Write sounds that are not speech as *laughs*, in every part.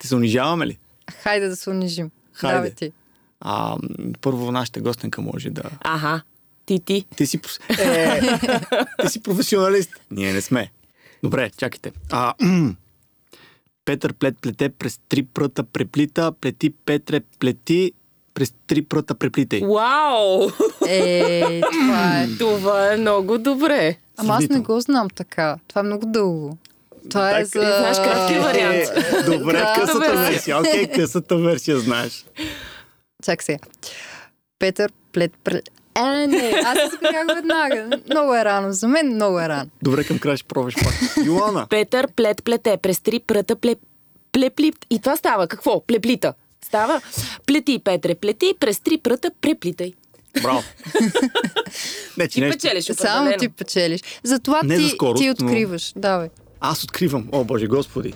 Ще се унижаваме ли? Хайде да се унижим. Хайде. Давай ти. А, първо нашата гостенка може да... Аха, ти ти. Ти си, е, ти си професионалист. Ние не сме. Добре, чакайте. А, м- Петър плет плете през три пръта преплита, плети Петре плети през три пръта преплитай. Вау! Е, това е. Това е много добре. Ама аз не го знам така. Това е много дълго. Това е за... знаеш кратки вариант. Е, добре, Да. късата Добре. версия. Окей, късата версия знаеш. Чак сега. Петър плет плет... Е, не, аз се спрях веднага. Много е рано. За мен много е рано. Добре, към края ще пробваш пак. Йоана, Петър плет плете през три пръта пле... плепли... И това става какво? Плеплита. Става плети, Петре, плети, през три пръта преплитай. браво. *laughs* Не, Ти нещо. печелиш Само определено. ти печелиш. Затова Не ти, за ти но- откриваш. Давай. Аз откривам. О, Боже Господи.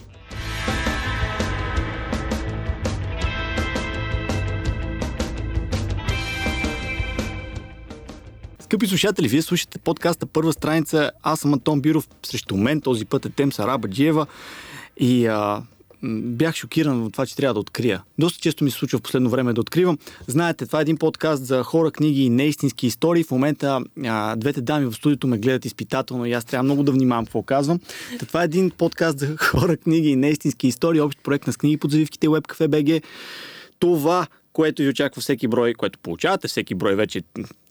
Скъпи слушатели, вие слушате подкаста Първа страница. Аз съм Антон Биров. Срещу мен този път е Тем Сарабаджиева. И а, бях шокиран от това, че трябва да открия. Доста често ми се случва в последно време да откривам. Знаете, това е един подкаст за хора, книги и неистински истории. В момента а, двете дами в студиото ме гледат изпитателно и аз трябва много да внимавам какво казвам. Та, това е един подкаст за *laughs* хора, книги и неистински истории. Общ проект на с книги под завивките Webcafe BG. Това, което ви очаква всеки брой, което получавате всеки брой, вече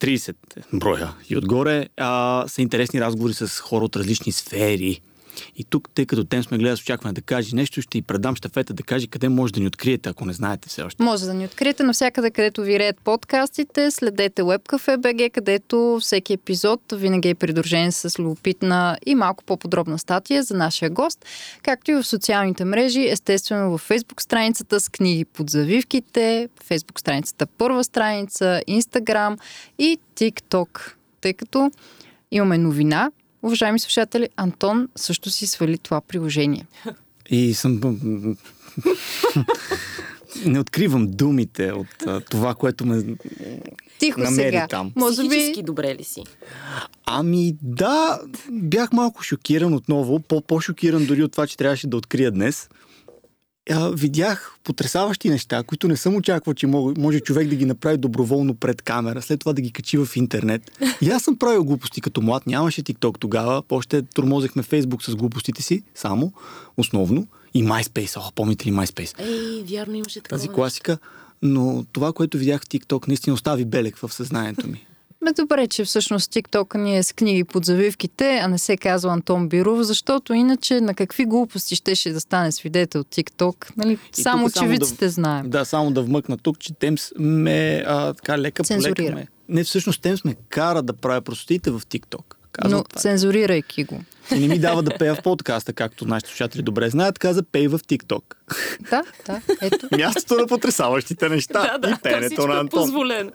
30 броя и отгоре, а, са интересни разговори с хора от различни сфери. И тук, тъй като Тем сме гледа с очакване да каже нещо, ще й предам щафета да каже къде може да ни откриете, ако не знаете все още. Може да ни откриете навсякъде, където виреят подкастите. Следете Webcafe BG, където всеки епизод винаги е придружен с любопитна и малко по-подробна статия за нашия гост, както и в социалните мрежи, естествено в Facebook страницата с книги под завивките, Facebook страницата първа страница, Instagram и TikTok, тъй като имаме новина. Уважаеми слушатели, Антон също си свали това приложение. И съм... не откривам думите от а, това, което ме Тихо намери сега. там. Може би Психически добре ли си? Ами да, бях малко шокиран отново, по- по-шокиран дори от това, че трябваше да открия днес. А, видях потрясаващи неща, които не съм очаквал, че може човек да ги направи доброволно пред камера, след това да ги качи в интернет. И аз съм правил глупости като млад, нямаше TikTok тогава, още тормозехме Facebook с глупостите си, само, основно. И MySpace, о, помните ли MySpace? Ей, вярно имаше такова. Тази класика. Но това, което видях в TikTok, наистина остави белег в съзнанието ми. Бе, добре, че всъщност TikTok ни е с книги под завивките, а не се казва Антон Биров, защото иначе на какви глупости щеше да стане свидетел TikTok, нали? И Само очевидците знаем. Да, само да вмъкна тук, че Темс ме а, така лека Цензурира. ме. Не, всъщност Темс ме кара да правя простотите в TikTok. Казва Но това. цензурирайки го. И не ми дава да пея в подкаста, както нашите слушатели добре знаят, каза пей в TikTok. Да, да, ето. *laughs* Мястото на потрясаващите неща Да, да, и пенето на е Антон. позволено.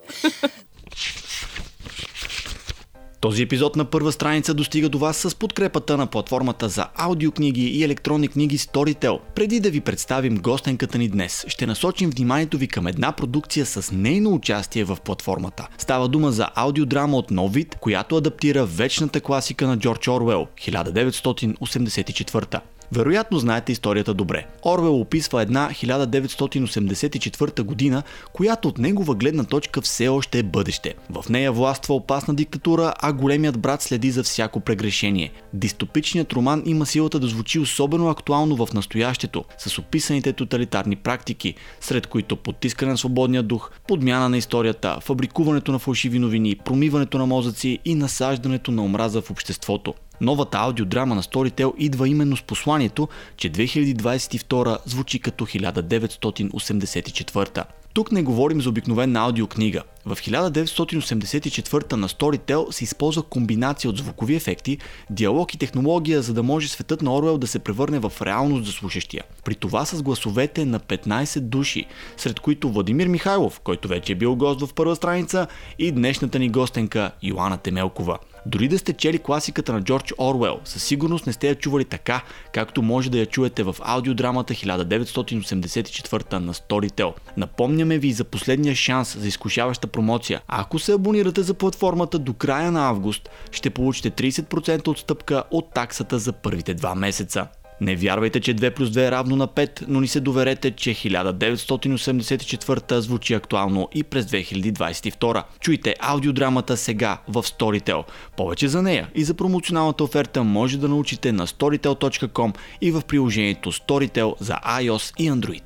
Този епизод на първа страница достига до вас с подкрепата на платформата за аудиокниги и електронни книги Storytel. Преди да ви представим гостенката ни днес, ще насочим вниманието ви към една продукция с нейно участие в платформата. Става дума за аудиодрама от нов вид, която адаптира вечната класика на Джордж Орвел 1984. Вероятно знаете историята добре. Орвел описва една 1984 година, която от негова гледна точка все още е бъдеще. В нея властва опасна диктатура, а големият брат следи за всяко прегрешение. Дистопичният роман има силата да звучи особено актуално в настоящето, с описаните тоталитарни практики, сред които потискане на свободния дух, подмяна на историята, фабрикуването на фалшиви новини, промиването на мозъци и насаждането на омраза в обществото. Новата аудиодрама на Storytel идва именно с посланието, че 2022 звучи като 1984. Тук не говорим за обикновена аудиокнига. В 1984 на Storytel се използва комбинация от звукови ефекти, диалог и технология, за да може светът на Орвел да се превърне в реалност за слушащия. При това с гласовете на 15 души, сред които Владимир Михайлов, който вече е бил гост в първа страница, и днешната ни гостенка Йоанна Темелкова. Дори да сте чели класиката на Джордж Орвел, със сигурност не сте я чували така, както може да я чуете в аудиодрамата 1984 на Storytel. Напомняме ви за последния шанс за изкушаваща промоция. Ако се абонирате за платформата до края на август, ще получите 30% отстъпка от таксата за първите два месеца. Не вярвайте, че 2 плюс 2 е равно на 5, но ни се доверете, че 1984 звучи актуално и през 2022. Чуйте аудиодрамата сега в Storytel. Повече за нея и за промоционалната оферта може да научите на storytel.com и в приложението Storytel за iOS и Android.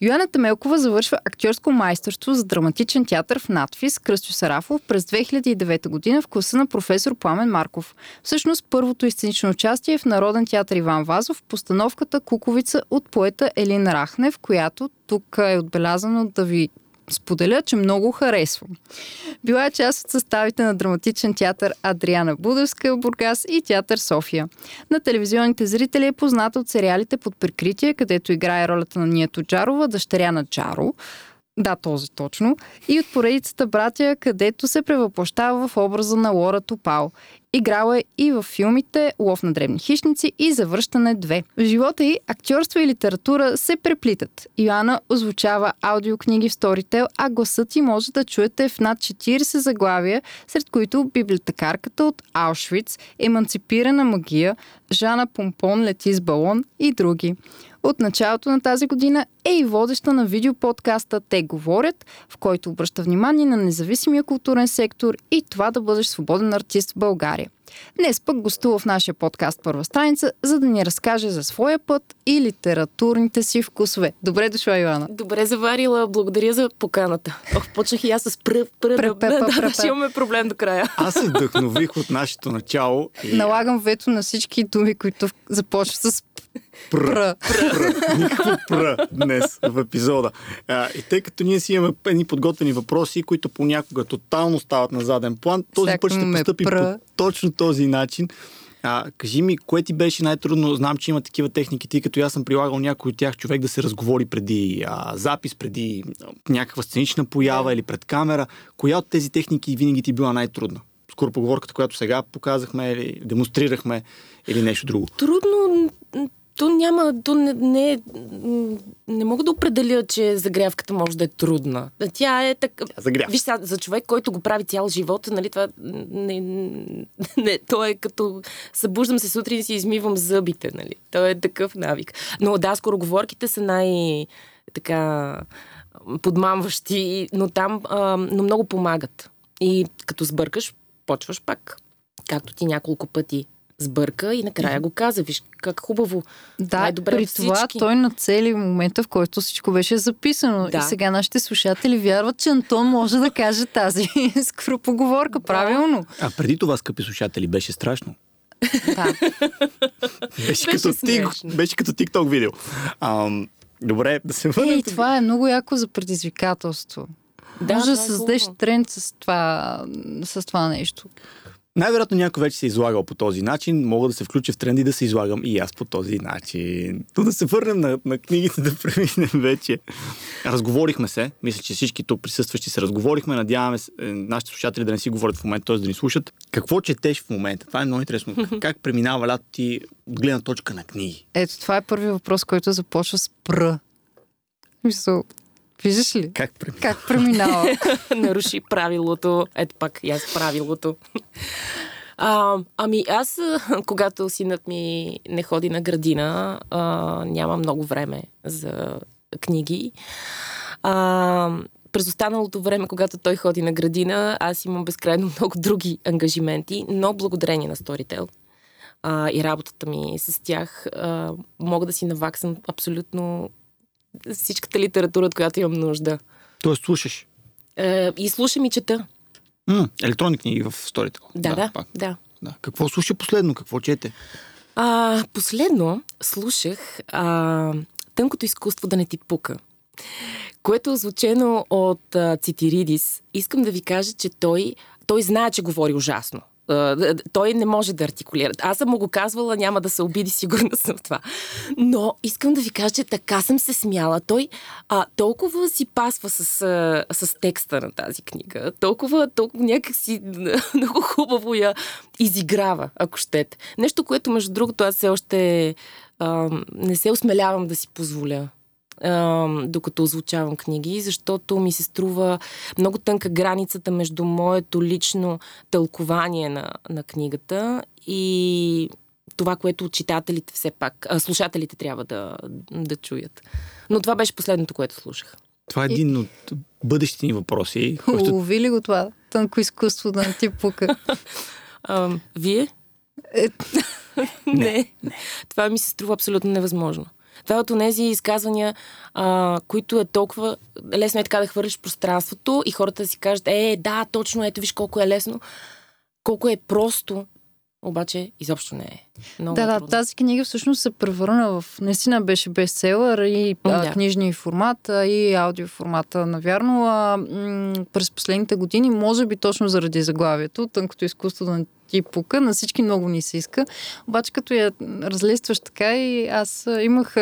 Йоанна Темелкова завършва актьорско майсторство за драматичен театър в надфис Кръстю Сарафов през 2009 година в класа на професор Пламен Марков. Всъщност първото изценично участие е в Народен театър Иван Вазов, постановката Куковица от поета Елин Рахнев, която тук е отбелязано да ви споделя, че много харесвам. Била е част от съставите на драматичен театър Адриана Будевска, Бургас и театър София. На телевизионните зрители е позната от сериалите под прикритие, където играе ролята на Ния Тоджарова, дъщеря на Джаро, да, този точно. И от поредицата Братя, където се превъплащава в образа на Лора Топал. Играла е и в филмите Лов на древни хищници и Завръщане 2. В живота й актьорство и литература се преплитат. Йоанна озвучава аудиокниги в Storytel, а гласът ти може да чуете в над 40 заглавия, сред които библиотекарката от Аушвиц, Еманципирана магия, Жана Помпон лети с балон и други. От началото на тази година е и водеща на видеоподкаста Те говорят, в който обръща внимание на независимия културен сектор и това да бъдеш свободен артист в България. Днес пък гостува в нашия подкаст Първа страница, за да ни разкаже за своя път и литературните си вкусове. Добре дошла, Йоана. Добре заварила, благодаря за поканата. Ох, почнах и аз с пръв, пръв, Пръ, пъ, пъ, да, ще имаме проблем до края. Аз се вдъхнових от нашето начало. И... Налагам вето на всички думи, които започват с Пр. пр. Пр. Никакво пр днес в епизода. А, и тъй като ние си имаме едни подготвени въпроси, които понякога тотално стават на заден план, този Всяко път ще ме постъпи по точно този начин. А, кажи ми, кое ти беше най-трудно? Знам, че има такива техники, тъй като аз съм прилагал някой от тях човек да се разговори преди а, запис, преди някаква сценична поява или пред камера. Коя от тези техники винаги ти била най-трудна? Скоропоговорката, която сега показахме или демонстрирахме или нещо друго? Трудно, то няма, то не, не, не мога да определя, че загрявката може да е трудна. Тя е така... Тя загрява. Виж, сега, за човек, който го прави цял живот, нали, това не, не, то е като събуждам се сутрин и си измивам зъбите, нали. То е такъв навик. Но да, скороговорките са най- така подмамващи, но там а, но много помагат. И като сбъркаш, почваш пак. Както ти няколко пъти сбърка и накрая го каза. Виж как хубаво. Да, Най-добре при от това всички. той нацели момента, в който всичко беше записано. Да. И сега нашите слушатели вярват, че Антон може да каже тази *laughs* скоропоговорка. Правилно. А преди това, скъпи слушатели, беше страшно. Да. *laughs* Беше, Беше като, тик, беше като TikTok видео. Ам, добре, да се върнем. Ей, това е много яко за предизвикателство. Да, може да е създадеш тренд с това, с това нещо. Най-вероятно някой вече се е излагал по този начин. Мога да се включа в тренд и да се излагам и аз по този начин. То да се върнем на, на книгите, да преминем вече. Разговорихме се. Мисля, че всички тук присъстващи се разговорихме. Надяваме се, е, нашите слушатели да не си говорят в момента, т.е. да ни слушат. Какво четеш в момента? Това е много интересно. *laughs* Как преминава лято ти от гледна точка на книги? Ето, това е първият въпрос, който започва с пр. Мисъл, виждаш ли? Как преминава? Как преминава? *laughs* наруши правилото. Ето пак и аз правилото. А, ами аз, *laughs* когато синът ми не ходи на градина, а, няма много време за книги. А, през останалото време, когато той ходи на градина, аз имам безкрайно *laughs* много други ангажименти, но благодарение на Storytel а, и работата ми с тях, а, мога да си наваксам абсолютно всичката литература, от която имам нужда. Тоест слушаш. Е, и слушам и чета. М, електронни книги в Storytel. Да, да, пак. да. да. Какво слуша последно? Какво чете? А, последно слушах а, Тънкото изкуство да не ти пука, което е озвучено от а, Цитиридис. Искам да ви кажа, че той, той знае, че говори ужасно. Той не може да артикулира. Аз съм му го казвала, няма да се обиди, сигурна съм в това. Но искам да ви кажа, че така съм се смяла. Той а, толкова си пасва с, а, с текста на тази книга, толкова, толкова някак си *laughs* много хубаво я изиграва, ако щете. Нещо, което, между другото, аз все още а, не се осмелявам да си позволя докато озвучавам книги, защото ми се струва много тънка границата между моето лично тълкование на, на книгата и това, което читателите все пак, а, слушателите трябва да, да чуят. Но това беше последното, което слушах. Това е един от бъдещите ни въпроси. Който... Улови ли го това? Тънко изкуство да не ти пука. *laughs* а, вие? Е... *laughs* не. не. Това ми се струва абсолютно невъзможно. Това е от тези изказвания, а, които е толкова лесно е така да хвърлиш пространството и хората да си кажат, е, да, точно, ето виж колко е лесно. Колко е просто обаче изобщо не е. Много да, да, трудно. тази книга всъщност се превърна в... Наистина беше бестселър и да. книжни формата, и аудиоформата, навярно. А, м- през последните години, може би точно заради заглавието, тънкото изкуство да ти пука, на всички много ни се иска. Обаче като я разлистваш така и аз имах,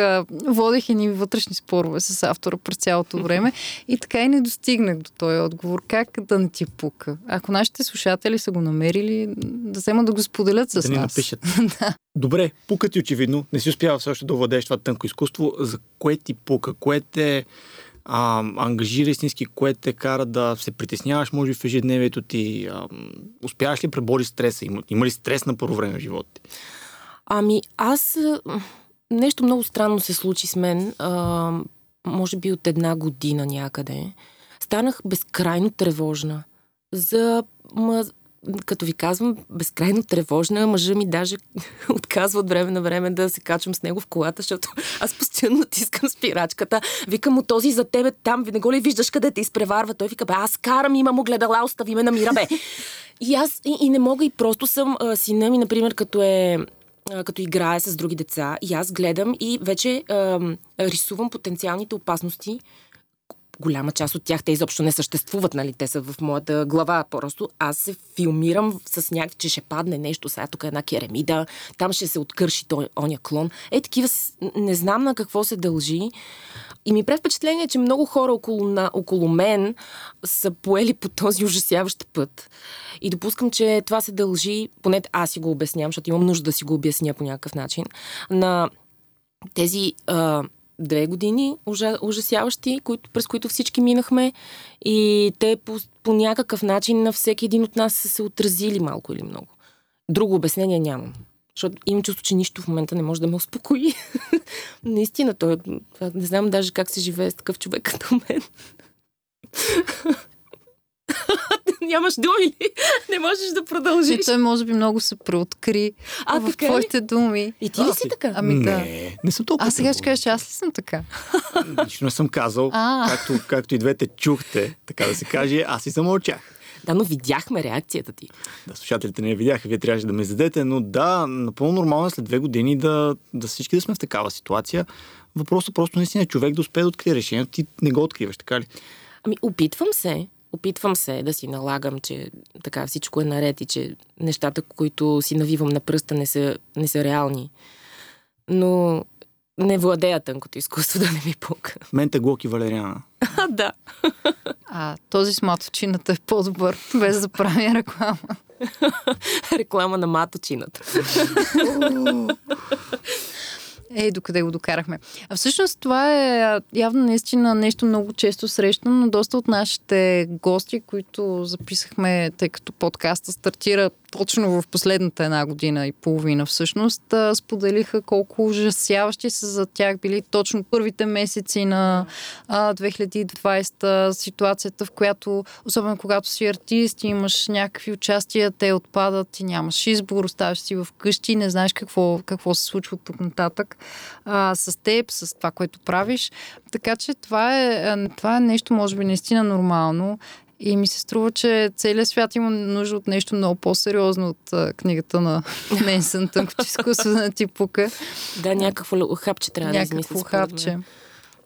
водех ни вътрешни спорове с автора през цялото време и така и не достигнах до този отговор. Как да не ти пука? Ако нашите слушатели са го намерили, да вземат да го споделят с да нас. Напишат. *laughs* да. Добре, пука ти очевидно. Не си успява все още да овладееш това тънко изкуство. За кое ти пука? Кое те а, ангажира истински, което те кара да се притесняваш, може би в ежедневието ти. А, успяваш ли пребори стреса? Има, има ли стрес на първо време в живота ти? Ами, аз нещо много странно се случи с мен, а, може би от една година някъде. Станах безкрайно тревожна за ма, като ви казвам, безкрайно тревожна. Мъжа ми даже *laughs* отказва от време на време да се качвам с него в колата, защото аз постоянно натискам спирачката. Викам му този за тебе там, не го ли виждаш къде те изпреварва? Той вика, бе, аз карам, имам огледала, остави ме на мира, бе. И аз и, и не мога и просто съм а, сина ми, например, като е като играе с други деца и аз гледам и вече а, рисувам потенциалните опасности, голяма част от тях те изобщо не съществуват, нали? Те са в моята глава. Просто аз се филмирам с някакви, че ще падне нещо, сега тук е една керамида, там ще се откърши той, оня клон. Е, такива, не знам на какво се дължи. И ми прави впечатление, че много хора около, на, около мен са поели по този ужасяващ път. И допускам, че това се дължи, поне аз си го обяснявам, защото имам нужда да си го обясня по някакъв начин, на тези а, две години ужа, ужасяващи, които, през които всички минахме и те по, по някакъв начин на всеки един от нас са се отразили малко или много. Друго обяснение нямам. Защото имам чувство, че нищо в момента не може да ме успокои. *laughs* Наистина, той, не знам даже как се живее с такъв човек като мен. *laughs* *laughs* Нямаш думи ли? Не можеш да продължиш. И той може би много се преоткри а, в така твоите ли? думи. И ти ли си така? Ами не, да. Не съм толкова. А сега ще кажеш, аз ли съм така? *laughs* Лично съм казал, както, както и двете чухте, така да се каже, аз и замълчах. Да, но видяхме реакцията ти. Да, слушателите не я видяха, вие трябваше да ме зададете, но да, напълно нормално е след две години да, да всички да сме в такава ситуация. Въпросът просто наистина е човек да успее да открие решението, ти не го откриваш, така ли? Ами, опитвам се. Опитвам се да си налагам, че така всичко е наред и че нещата, които си навивам на пръста, не са, не са реални. Но не владея тънкото изкуство *laughs* да не ми пука. Менте Глоки Валериана. А, да. А този с маточината е по-добър, без да прави реклама. *laughs* реклама на маточината. Ей, докъде го докарахме. А всъщност това е явно наистина нещо много често срещано, но доста от нашите гости, които записахме, тъй като подкаста стартира точно в последната една година и половина всъщност, споделиха колко ужасяващи са за тях били точно първите месеци на 2020 ситуацията, в която, особено когато си артист и имаш някакви участия, те отпадат и нямаш избор, оставаш си в къщи не знаеш какво, какво се случва тук нататък а, с теб, с това, което правиш. Така че това е, това е нещо, може би, наистина нормално. И ми се струва, че целият свят има нужда от нещо много по-сериозно от а, книгата на *laughs* Менсън, тънкото изкуство на типука. Да, някакво хапче трябва някакво да измисля. Някакво хапче.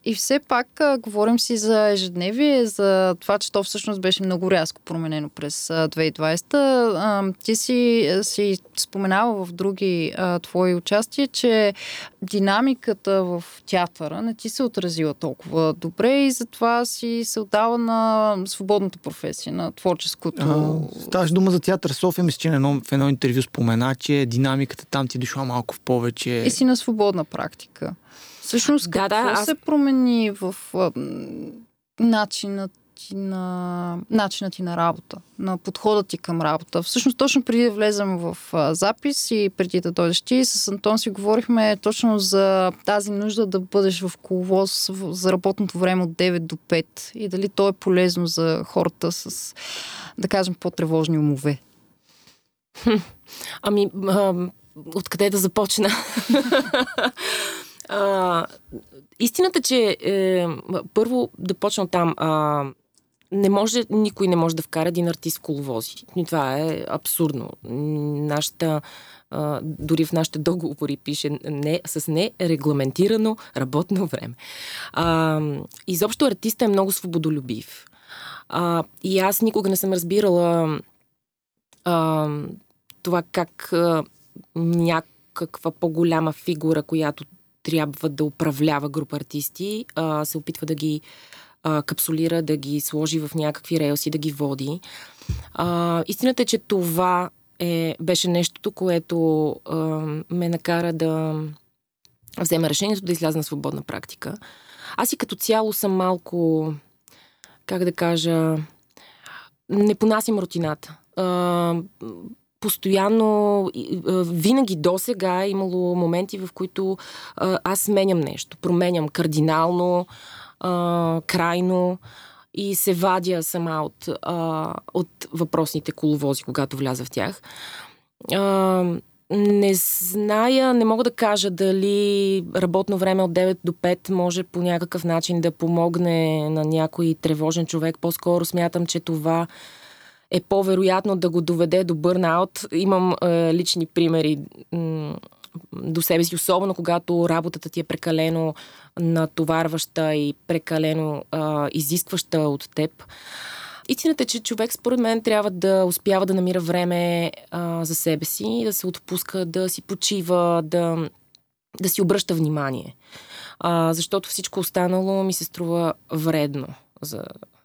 И все пак а, говорим си за ежедневие, за това, че то всъщност беше много рязко променено през а, 2020. А, ти си, си споменава в други а, твои участия, че динамиката в театъра не ти се отразила толкова добре и затова си се отдава на свободната професия, на творческото. ставаш дума за театър София, мисля, че едно, в едно интервю спомена, че динамиката там ти е дошла малко в повече. И си на свободна практика. Всъщност, да, какво да, аз... се промени в а, начинът ти на начина ти на работа, на подхода ти към работа. Всъщност, точно преди да влезем в а, запис и преди да дойдеш ти, с Антон си говорихме точно за тази нужда да бъдеш в коловоз за работното време от 9 до 5 и дали то е полезно за хората с, да кажем, по-тревожни умове. Ами, а, откъде да започна? *laughs* а, истината, че е, първо да почна там. А, не може, никой не може да вкара един артист в коловози. Това е абсурдно. Нашата, а, дори в нашите договори пише не, с нерегламентирано работно време. А, изобщо артиста е много свободолюбив. А, и аз никога не съм разбирала а, това как а, някаква по-голяма фигура, която трябва да управлява група артисти, а, се опитва да ги а, капсулира, да ги сложи в някакви релси, да ги води. А, истината е, че това е, беше нещото, което а, ме накара да взема решението да изляза на свободна практика. Аз и като цяло съм малко, как да кажа, не понасим рутината. А, постоянно, винаги до сега е имало моменти, в които аз сменям нещо, променям кардинално, крайно и се вадя сама от, от въпросните коловози, когато вляза в тях. Не зная, не мога да кажа дали работно време от 9 до 5 може по някакъв начин да помогне на някой тревожен човек. По-скоро смятам, че това е по-вероятно да го доведе до бърнаут. Имам е, лични примери м- до себе си, особено когато работата ти е прекалено натоварваща и прекалено е, изискваща от теб. Истината е, че човек според мен трябва да успява да намира време а, за себе си, да се отпуска, да си почива, да, да си обръща внимание. А, защото всичко останало ми се струва вредно за,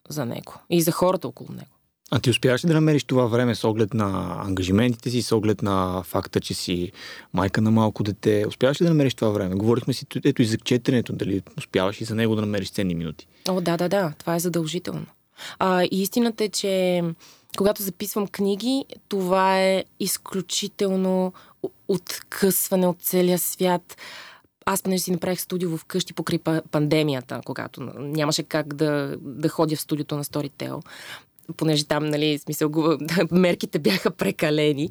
за него и за хората около него. А ти успяваш ли да намериш това време с оглед на ангажиментите си, с оглед на факта, че си майка на малко дете? Успяваш ли да намериш това време? Говорихме си ето и за четенето, дали успяваш и за него да намериш ценни минути? О, да, да, да. Това е задължително. А, и истината е, че когато записвам книги, това е изключително откъсване от целия свят аз понеже си направих студио в къщи покрай пандемията, когато нямаше как да, да ходя в студиото на Storytel понеже там, нали, смисъл, *laughs* мерките бяха прекалени.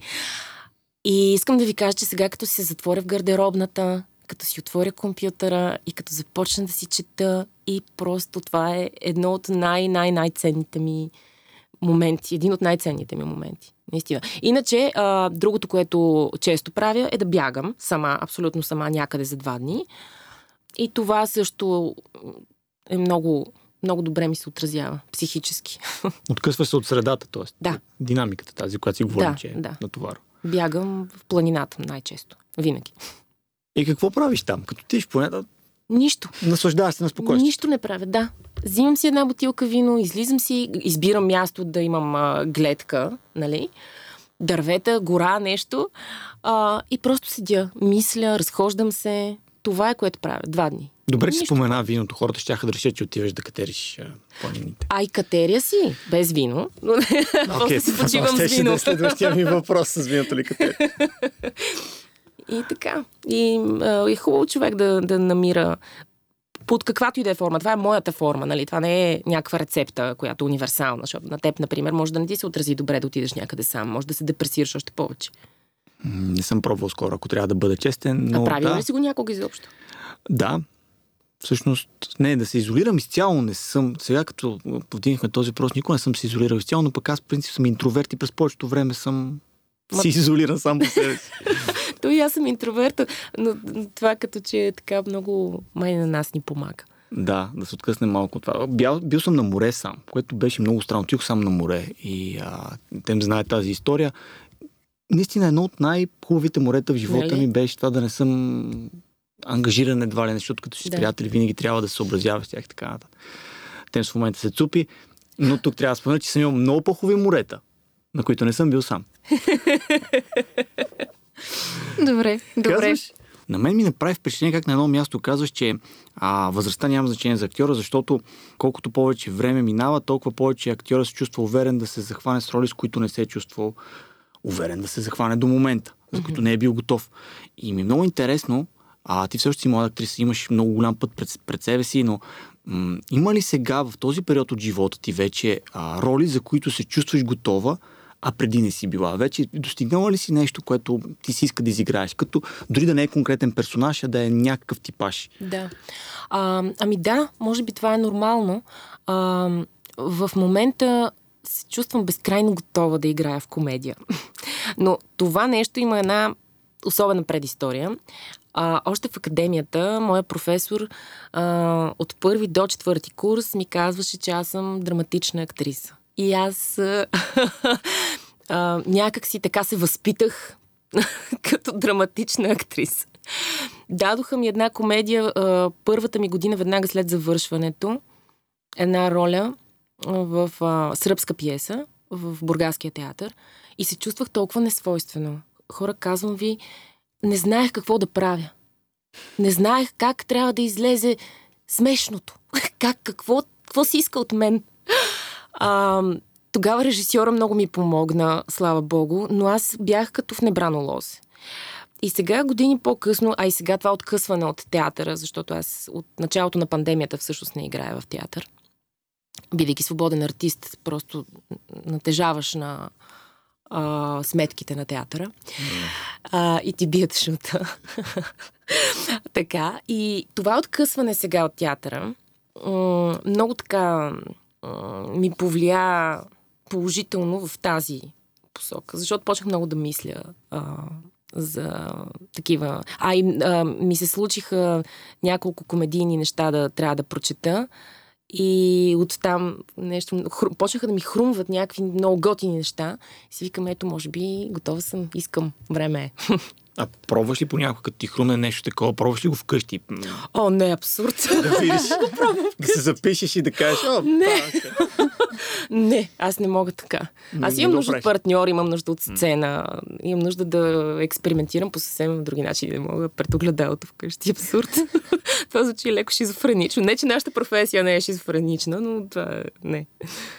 И искам да ви кажа, че сега като се затворя в гардеробната, като си отворя компютъра и като започна да си чета и просто това е едно от най-най-най-ценните ми моменти, един от най-ценните ми моменти. Наистина. Иначе, а, другото, което често правя, е да бягам сама, абсолютно сама някъде за два дни. И това също е много много добре ми се отразява психически. *laughs* Откъсва се от средата, т.е. Да. Динамиката, тази, която си говорим, да, че е да. натоварва. Бягам в планината най-често. Винаги. И какво правиш там? Като ти в планета? Нищо. Наслаждаваш се на спокойствие? Нищо не правя, да. Взимам си една бутилка вино, излизам си, избирам място да имам а, гледка, нали? Дървета, гора, нещо. А, и просто седя, мисля, разхождам се. Това е което правя. Два дни. Добре, че спомена виното. Хората ще да решат, че отиваш да катериш планините. Ай, катеря си, без вино. Но okay, *laughs* си почивам с вино. Да следващия ми въпрос с виното ли катери. И така. И е хубаво човек да, да намира под каквато и да е форма. Това е моята форма, нали? Това не е някаква рецепта, която е универсална, защото на теб, например, може да не ти се отрази добре да отидеш някъде сам, може да се депресираш още повече. Не съм пробвал скоро, ако трябва да бъда честен. Но, а правил да. ли си го някога изобщо? Да, всъщност, не, да се изолирам изцяло не съм. Сега, като повдигнахме този въпрос, никога не съм се изолирал изцяло, но пък аз, в принцип, съм интроверт и през повечето време съм Ма... си изолиран сам по себе си. *laughs* То и аз съм интроверт, но това като че е така много май на нас ни помага. Да, да се откъсне малко от това. Бил, бил съм на море сам, което беше много странно. Отидох сам на море и а, тем знае тази история. Наистина едно от най-хубавите морета в живота нали? ми беше това да не съм ангажиран едва ли, защото като си да. приятели винаги трябва да се съобразява с тях така нататък. Тем в момента се цупи, но тук трябва да спомена, че съм имал много по-хубави морета, на които не съм бил сам. *laughs* добре, добре. Казваш? На мен ми направи впечатление как на едно място казваш, че а, възрастта няма значение за актьора, защото колкото повече време минава, толкова повече актьора се чувства уверен да се захване с роли, с които не се е чувствал уверен да се захване до момента, за които не е бил готов. И ми е много интересно, а ти все още си млада актриса, имаш много голям път пред, пред себе си, но м- има ли сега в този период от живота ти вече а, роли, за които се чувстваш готова, а преди не си била? Вече достигнала ли си нещо, което ти си иска да изиграеш? Като дори да не е конкретен персонаж, а да е някакъв типаж. Да. А, ами да, може би това е нормално. А, в момента се чувствам безкрайно готова да играя в комедия. *laughs* Но това нещо има една особена предистория. А, още в академията, моя професор а, от първи до четвърти курс ми казваше, че аз съм драматична актриса. И аз а, *laughs* а, някак си така се възпитах *laughs* като драматична актриса. Дадоха ми една комедия а, първата ми година веднага след завършването. Една роля в а, сръбска пиеса в Бургаския театър и се чувствах толкова несвойствено. Хора, казвам ви, не знаех какво да правя. Не знаех как трябва да излезе смешното. *laughs* Как, какво, какво си иска от мен. А, тогава режисьора много ми помогна, слава богу, но аз бях като в небрано лозе. И сега, години по-късно, а и сега това откъсване от театъра, защото аз от началото на пандемията всъщност не играя в театър. Бидейки свободен артист, просто натежаваш на а, сметките на театъра. А, и ти бият шута. *laughs* така. И това откъсване сега от театъра много така ми повлия положително в тази посока, защото почнах много да мисля а, за такива. А, и а, ми се случиха няколко комедийни неща да трябва да прочета. И оттам нещо, хру, почнаха да ми хрумват някакви много готини неща. И си викам, ето, може би, готова съм, искам, време е. *laughs* А пробваш ли понякога, като ти хрумне нещо такова, пробваш ли го вкъщи? О, не, абсурд. Да видиш, *laughs* да се запишеш и да кажеш, о, не. Не, аз не мога така. Аз имам нужда от партньор, имам нужда от сцена, имам нужда да експериментирам по съвсем други начини. Не мога пред огледалото вкъщи. Абсурд. *laughs* това звучи леко шизофренично. Не, че нашата професия не е шизофренична, но това е... не.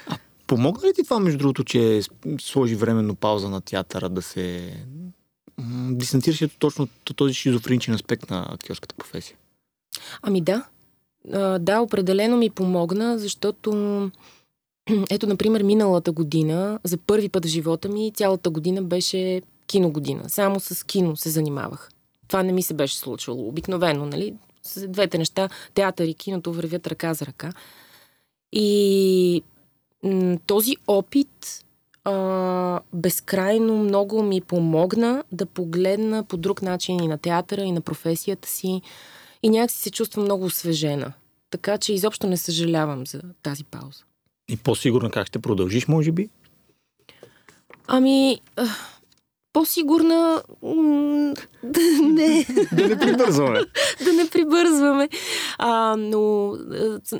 А помогна ли ти това, между другото, че сложи временно пауза на театъра да се дистанцираш точно този шизофреничен аспект на актьорската професия? Ами да. А, да, определено ми помогна, защото *clears throat* ето, например, миналата година, за първи път в живота ми, цялата година беше киногодина. Само с кино се занимавах. Това не ми се беше случвало. Обикновено, нали? С двете неща, театър и киното вървят ръка за ръка. И този опит а, безкрайно много ми помогна да погледна по друг начин и на театъра, и на професията си. И някакси се чувствам много освежена. Така че изобщо не съжалявам за тази пауза. И по-сигурно как ще продължиш, може би? Ами, по-сигурна... *laughs* не. да не прибързваме. *laughs* да не прибързваме. А, но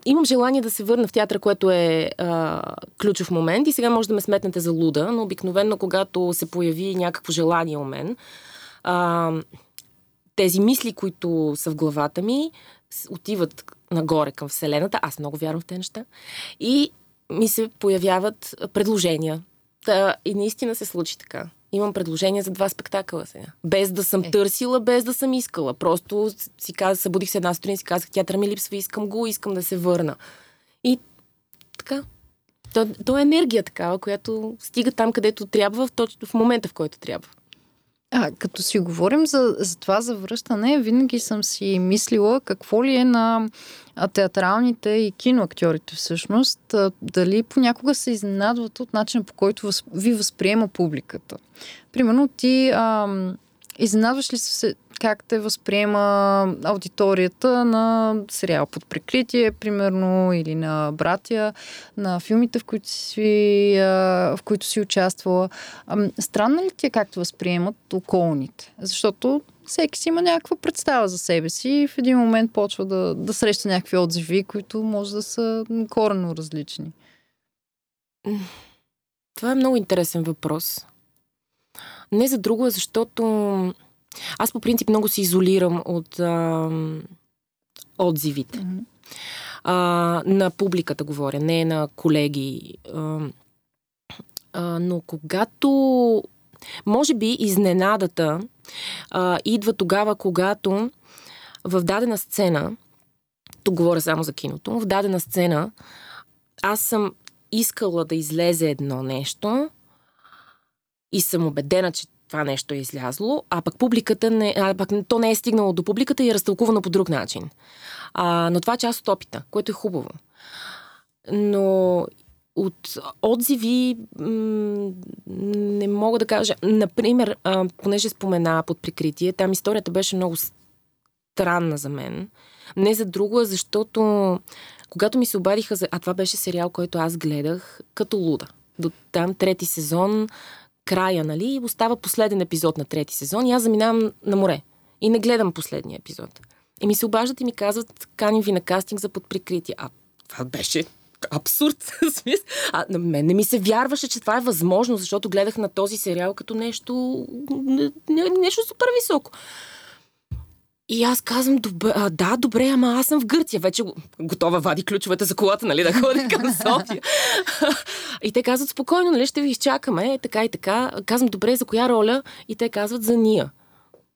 имам желание да се върна в театъра, което е а, ключов момент и сега може да ме сметнете за луда, но обикновено, когато се появи някакво желание у мен, а, тези мисли, които са в главата ми, отиват нагоре към Вселената. Аз много вярвам в тези неща. И ми се появяват предложения. Та, и наистина се случи така. Имам предложение за два спектакъла сега. Без да съм е. търсила, без да съм искала. Просто си казах, събудих се една сутрин и си казах, театър ми липсва, искам го, искам да се върна. И така. То, то е енергия такава, която стига там, където трябва, в, точно в момента, в който трябва. А, като си говорим за, за това завръщане, винаги съм си мислила какво ли е на театралните и киноактьорите всъщност, дали понякога се изненадват от начина по който ви възприема публиката. Примерно ти ам, изненадваш ли се как те възприема аудиторията на сериал под прикритие, примерно, или на братя, на филмите, в които си, в които си участвала. Странно ли ти е както възприемат околните? Защото всеки си има някаква представа за себе си и в един момент почва да, да среща някакви отзиви, които може да са коренно различни. Това е много интересен въпрос. Не за друго, защото Аз по принцип много се изолирам от а, отзивите. Мгм. А, на публиката говоря, не на колеги. А, а, но когато. Може би изненадата а, идва тогава, когато в дадена сцена, тук говоря само за киното, в дадена сцена аз съм искала да излезе едно нещо и съм убедена, че това нещо е излязло, а пък публиката не, а пък то не е стигнало до публиката и е разтълкувано по друг начин. А, но това е част от опита, което е хубаво. Но от отзиви м- не мога да кажа. Например, а, понеже спомена под прикритие, там историята беше много странна за мен. Не за друго, а защото когато ми се обадиха за... А това беше сериал, който аз гледах като луда. До там трети сезон, края, нали? Остава последен епизод на трети сезон и аз заминавам на море. И не гледам последния епизод. И ми се обаждат и ми казват, каним ви на кастинг за подприкритие. А това беше абсурд. *laughs* а на мен не ми се вярваше, че това е възможно, защото гледах на този сериал като нещо, не- не- нещо супер високо. И аз казвам, добре, а, да, добре, ама аз съм в Гърция. Вече го- готова вади ключовете за колата, нали, да ходи към *laughs* София. и те казват, спокойно, нали, ще ви изчакаме, така и така. Казвам, добре, за коя роля? И те казват, за Ния.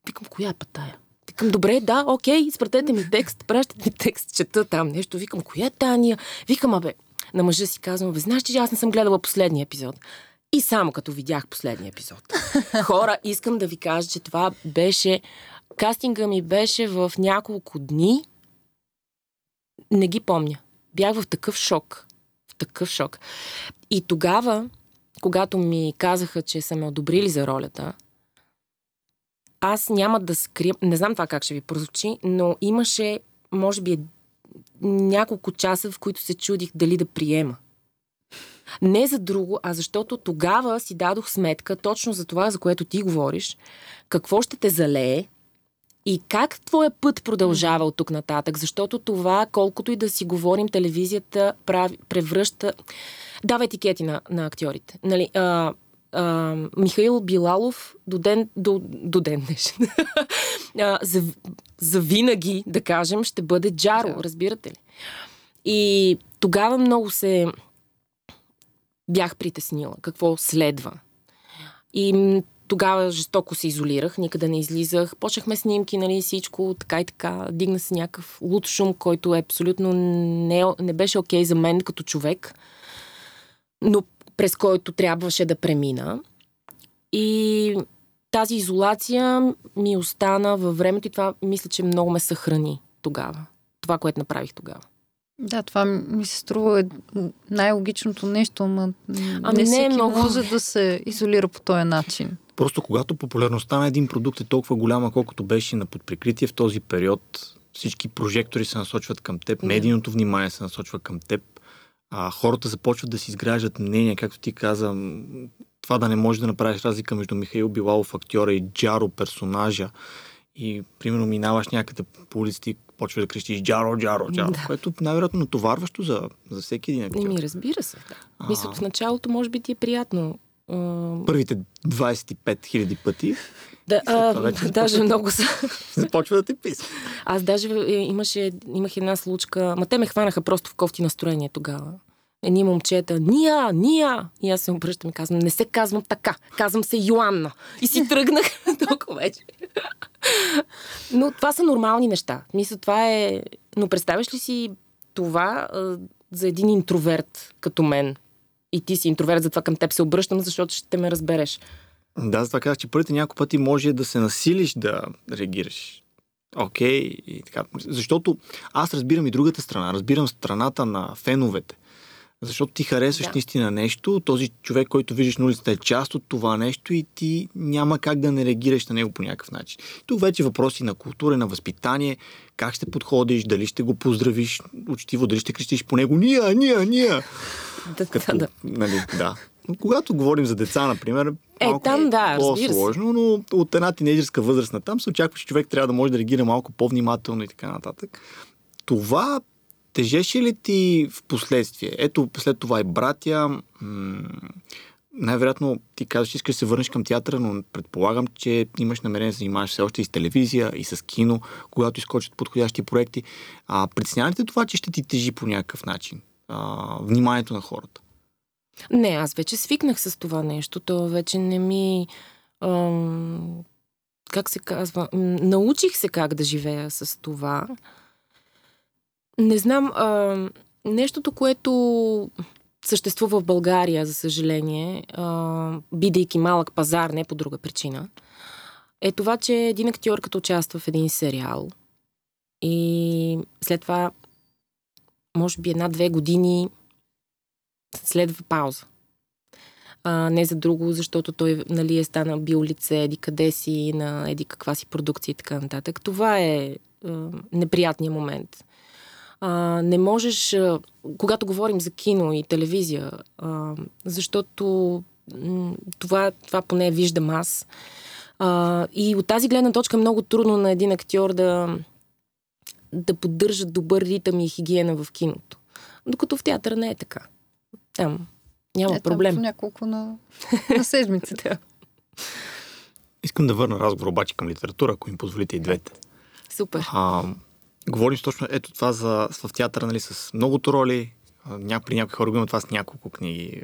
Викам, коя е пътая? Викам, добре, да, окей, изпратете ми текст, пращат ми текст, чета там нещо. Викам, коя е Тания? Викам, абе, на мъжа си казвам, бе, знаеш, че аз не съм гледала последния епизод. И само като видях последния епизод. *laughs* Хора, искам да ви кажа, че това беше... Кастинга ми беше в няколко дни. Не ги помня. Бях в такъв шок. В такъв шок. И тогава, когато ми казаха, че са ме одобрили за ролята, аз няма да скрия, не знам това как ще ви прозвучи, но имаше, може би, няколко часа, в които се чудих дали да приема. Не за друго, а защото тогава си дадох сметка точно за това, за което ти говориш, какво ще те залее и как твоя път продължава от тук нататък, защото това, колкото и да си говорим, телевизията прави, превръща... Дава етикети на, на актьорите. Нали, а, а, Михаил Билалов до ден, до, до ден днешен. *laughs* а, за, за винаги, да кажем, ще бъде Джаро, Да. разбирате ли? И тогава много се бях притеснила. Какво следва? И тогава жестоко се изолирах, никъде не излизах. Почнахме снимки, нали, всичко, така и така. Дигна се някакъв луд шум, който е абсолютно не, не беше окей за мен като човек, но през който трябваше да премина. И тази изолация ми остана във времето и това мисля, че много ме съхрани тогава. Това, което направих тогава. Да, това ми се струва е най-логичното нещо, ама Ами не, не е много. може да се изолира по този начин. Просто когато популярността на един продукт е толкова голяма, колкото беше на подприкритие в този период, всички прожектори се насочват към теб, медийното внимание се насочва към теб, а, хората започват да си изграждат мнение, както ти каза, това да не можеш да направиш разлика между Михаил Билалов, актьора и Джаро, персонажа. И, примерно, минаваш някъде по улиците и почваш да крещиш Джаро, Джаро, Джаро, Да. което най-вероятно натоварващо за, за всеки един актьор. ми разбира се. Да. А. Мисля, в началото може би ти е приятно. а, Първите 25 000 пъти Да, а, вече даже много са. започва да те писа. Аз даже е, имаше, имах една случка, ма те ме хванаха просто в кофти настроение тогава. Едни момчета, Ния, Ния! И аз се обръщам и казвам, не се казвам така, казвам се Йоанна. И си *laughs* тръгнах *laughs* толкова вече. Но това са нормални неща. Мисля, това е... Но представяш ли си това а, за един интроверт като мен? И ти си интроверт, затова към теб се обръщам, защото ще ме разбереш. Да, затова казах, че първите няколко пъти може да се насилиш да реагираш. Окей, и така. Защото аз разбирам и другата страна. Разбирам страната на феновете. Защото ти харесваш Да. наистина нещо, този човек, който виждаш на улицата е част от това нещо и ти няма как да не реагираш на него по някакъв начин. Тук вече въпроси на култура, на възпитание, как ще подходиш, дали ще го поздравиш учтиво, дали ще крещиш по него ния, ния, ния. *laughs* Да, Като, да, да. Нали, да. Но когато говорим за деца, например, Е, малко там да, разбира се. по-сложно, но от една тинейджерска възраст на там се очаква, че човек трябва да може да реагира малко по-внимателно и така нататък. Това тежеше ли ти в последствие? Ето, след това и братя, м- най-вероятно ти казваш, че искаш да се върнеш към театъра, но предполагам, че имаш намерение да се занимаваш все още и с телевизия, и с кино, когато изкочат подходящи проекти. А притеснява ли това, че ще ти тежи по някакъв начин а, вниманието на хората? Не, аз вече свикнах с това нещо. То вече не ми... Ам, как се казва? Научих се как да живея с това. Не знам, а, нещото, което съществува в България, за съжаление, а, бидейки малък пазар, не по друга причина, е това, че един актьор като участва в един сериал и след това, може би една-две години следва пауза. А, не за друго, защото той нали, е станал бил лице еди къде си, на еди каква си продукция и така нататък. Това е а, неприятният момент. А, не можеш, а, когато говорим за кино и телевизия, а, защото м- това, това поне виждам аз. А, и от тази гледна точка е много трудно на един актьор да, да поддържа добър ритъм и хигиена в киното. Докато в театъра не е така. Там няма е, проблем. Там няколко на, на седмицата. *laughs* Искам да върна разговор обаче към литература, ако им позволите и двете. Супер. А, говорим точно ето това за, в театъра, нали, с многото роли. Ня, при някои хора го има това с няколко книги.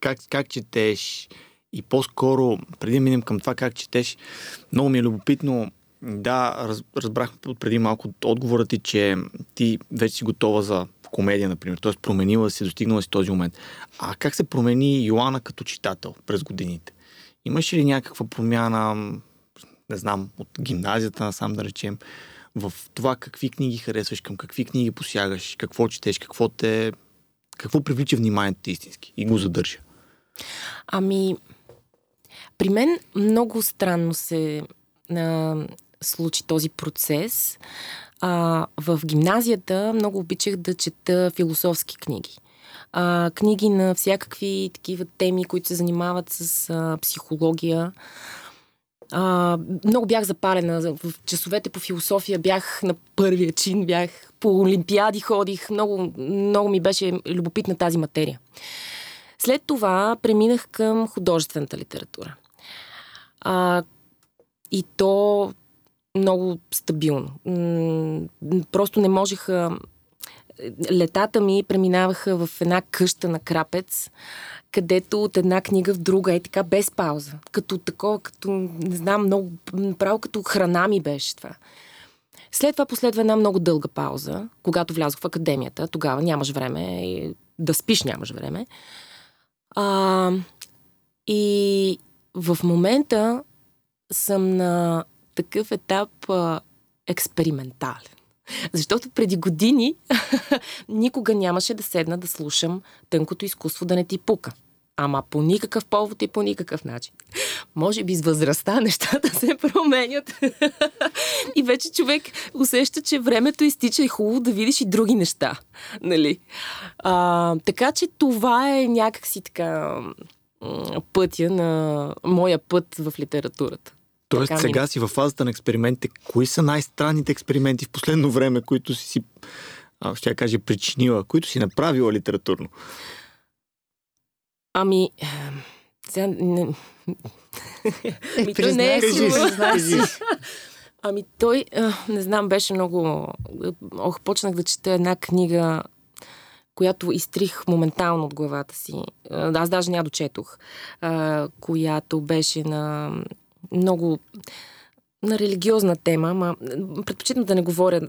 Как, как четеш? И по-скоро, преди да минем към това как четеш, много ми е любопитно. Да, раз, разбрах преди малко от отговора ти, че ти вече си готова за комедия, например. Тоест променила си, достигнала си този момент. А как се промени Йоанна като читател през годините? Имаш ли някаква промяна, не знам, от гимназията насам да речем, в това какви книги харесваш, към какви книги посягаш, какво четеш, какво те... какво привлича вниманието ти истински и го задържа? Ами, при мен много странно се а, случи този процес. А, в гимназията много обичах да чета философски книги. А, книги на всякакви такива теми, които се занимават с а, психология. А, много бях запалена. В часовете по философия бях на първия чин, бях по олимпиади ходих. Много, много ми беше любопитна тази материя. След това преминах към художествената литература. А, и то много стабилно. Просто не можеха. Летата ми преминаваха в една къща на крапец, където от една книга в друга е така без пауза. Като такова, като, не знам, много, право като храна ми беше това. След това последва една много дълга пауза, когато влязох в академията. Тогава нямаш време, да спиш нямаш време. А, и в момента съм на такъв етап а, експериментален. Защото преди години *laughs* никога нямаше да седна да слушам тънкото изкуство да не ти пука. Ама по никакъв повод и по никакъв начин. Може би с възрастта *laughs* нещата се променят. *laughs* и вече човек усеща, че времето изтича и хубаво да видиш и други неща. Нали? А, така че това е някакси така пътя на моя път в литературата. Тоест така сега ми... си в фазата на експериментите. Кои са най-странните експерименти в последно време, които си си, а, ще я кажа, причинила, които си направила литературно? Ами, сега не... Ами, той не е Ами той, не знам, беше много... Ох, почнах да чета една книга, която изтрих моментално от главата си. Аз даже ня дочетох. Която беше на много на религиозна тема, ма предпочитам да не говоря.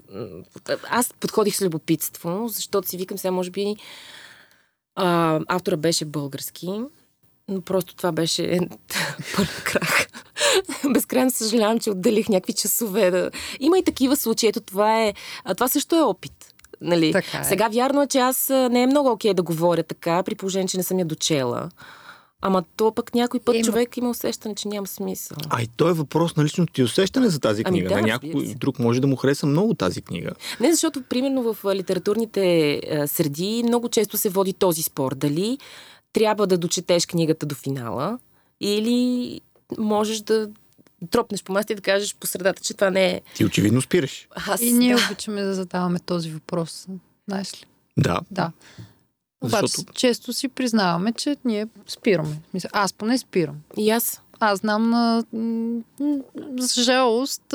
Аз подходих с любопитство, защото си викам сега, може би, а, автора беше български, но просто това беше *laughs* първ крах. Безкрайно съжалявам, че отделих някакви часове. Да... Има и такива случаи. Ето това е... А, това също е опит. Нали? Така е. Сега вярно е, че аз не е много окей да говоря така, при положение, че не съм я дочела. Ама то пък някой път има. човек има усещане, че няма смисъл. А и то е въпрос на личното ти усещане за тази ами книга. Ами да, на някой друг може да му хареса много тази книга. Не, защото примерно в литературните среди много често се води този спор. Дали трябва да дочетеш книгата до финала или можеш да тропнеш по маста и да кажеш по средата, че това не е... Ти очевидно спираш. Аз, и ние да. обичаме да задаваме този въпрос. Знаеш ли? Да. Да. Обаче Защото често си признаваме, че ние спираме. Аз поне спирам. И аз. Аз знам на... За жалост,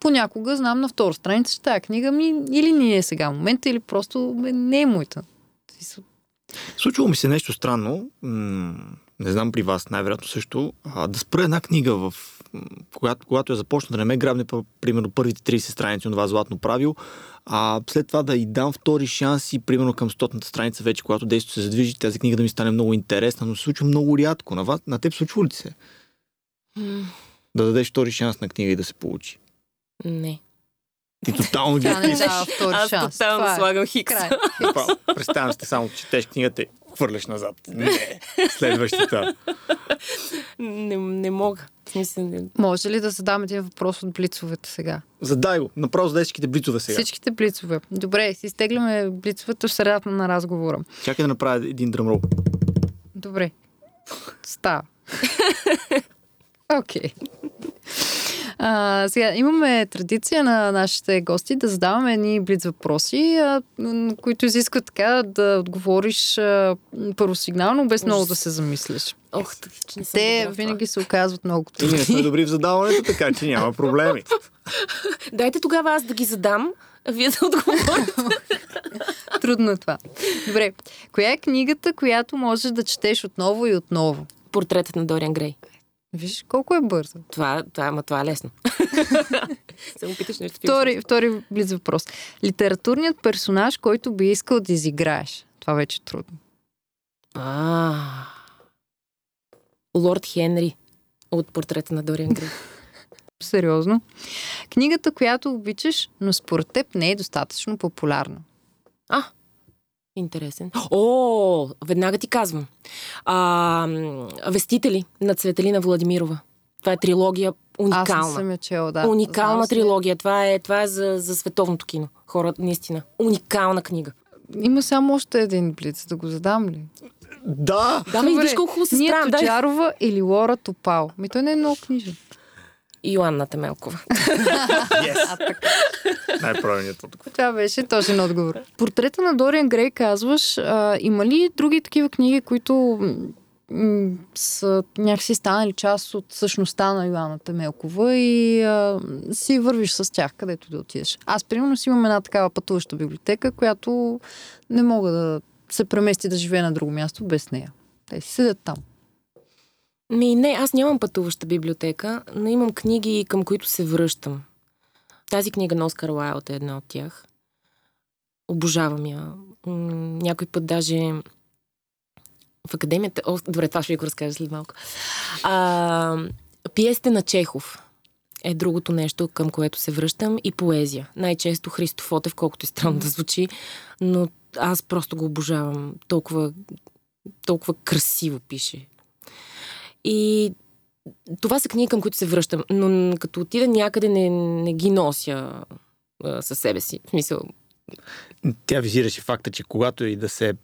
понякога знам на втора страница, че тази книга ми или не е сега момента, или просто не е моята. Случвало ми се нещо странно, не знам при вас, най-вероятно също, а, да спра една книга, в, когато, когато я започна да не ме грабне, примерно първите 30 страници на това златно правило, а след това да й дам втори шанс и примерно към стотната страница вече, когато действието се задвижи, тази книга да ми стане много интересна, но се случва много рядко. На, вас, на теб случва ли се? Да дадеш втори шанс на книга и да се получи. Не. Ти тотално ги втори Аз тотално е. слагам хикс. Представям се, само четеш книгата и хвърляш назад. Не, следващата. Не, не мога. Смисъл, Може ли да задам един въпрос от блицовете сега? Задай го. Направо задай всичките блицове сега. Всичките блицове. Добре, си изтегляме блицовете в средата на разговора. Чакай да направя един дръмрол. Добре. Става. *laughs* Окей. А, сега, имаме традиция на нашите гости да задаваме едни блиц въпроси, а, които изискват така да отговориш а, първосигнално, без много да се замислиш. Ох, так, че не съм Те добра винаги се оказват много И ние сме трудни. добри в задаването, така че няма проблеми. *laughs* Дайте тогава аз да ги задам, а вие да отговорите. *laughs* Трудно е това. Добре. Коя е книгата, която можеш да четеш отново и отново? Портретът на Дориан Грей. Виж колко е бързо. Това, това, ама това е лесно. *laughs* Само питаш нещо. Втори, втори близ въпрос. Литературният персонаж, който би искал да изиграеш. Това вече е трудно. А, Лорд Хенри от портрета на Дориан Грей. *laughs* Сериозно. Книгата, която обичаш, но според теб не е достатъчно популярна. А, интересен. О, веднага ти казвам. А, Вестители на Цветелина Владимирова. Това е трилогия Аз уникална. съм я чела, да. Уникална Знам трилогия. Това е, това е за, за световното кино. Хора, наистина. Уникална книга. Има само още един блиц, да го задам ли? Да! Да, Добре. виж колко хубаво се Ние справям. Дай. Тоджарова или Лора Топал? Ми той не е много книжен. Йоанна Темелкова. Yes. Най-правилният отговор. Това беше точен отговор. Портрета на Дориан Грей казваш, а, има ли други такива книги, които м, са някакси станали част от същността на Йоанна Темелкова и а, си вървиш с тях, където да отидеш. Аз, примерно, си имам една такава пътуваща библиотека, която не мога да се премести да живея на друго място без нея. Те си седят там. Ми, не, аз нямам пътуваща библиотека, но имам книги, към които се връщам. Тази книга на Оскар Уайлд е една от тях. Обожавам я. Някой път даже в академията... О, добре, това ще ви го разкажа след малко. А, пиесите на Чехов е другото нещо, към което се връщам и поезия. Най-често Христо Фотев, колкото и странно да звучи, но аз просто го обожавам. Толкова, толкова красиво пише. И това са книги, към които се връщам. Но като отида някъде, не, не ги нося а, със себе си. В смисъл, Тя визираше факта, че когато и да се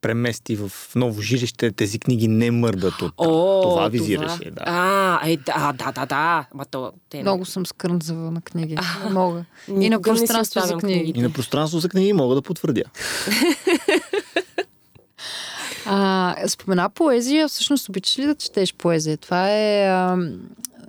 премести в ново жилище, тези книги не мърдат от. О, това визираше, да. А, е, да, да, да, да. Ма то, те, Много съм скрънзава на книги. Не мога. И на пространство за книги. И на пространство за книги мога да потвърдя. *laughs* А, спомена поезия, всъщност обичаш ли да четеш поезия? Това е, а,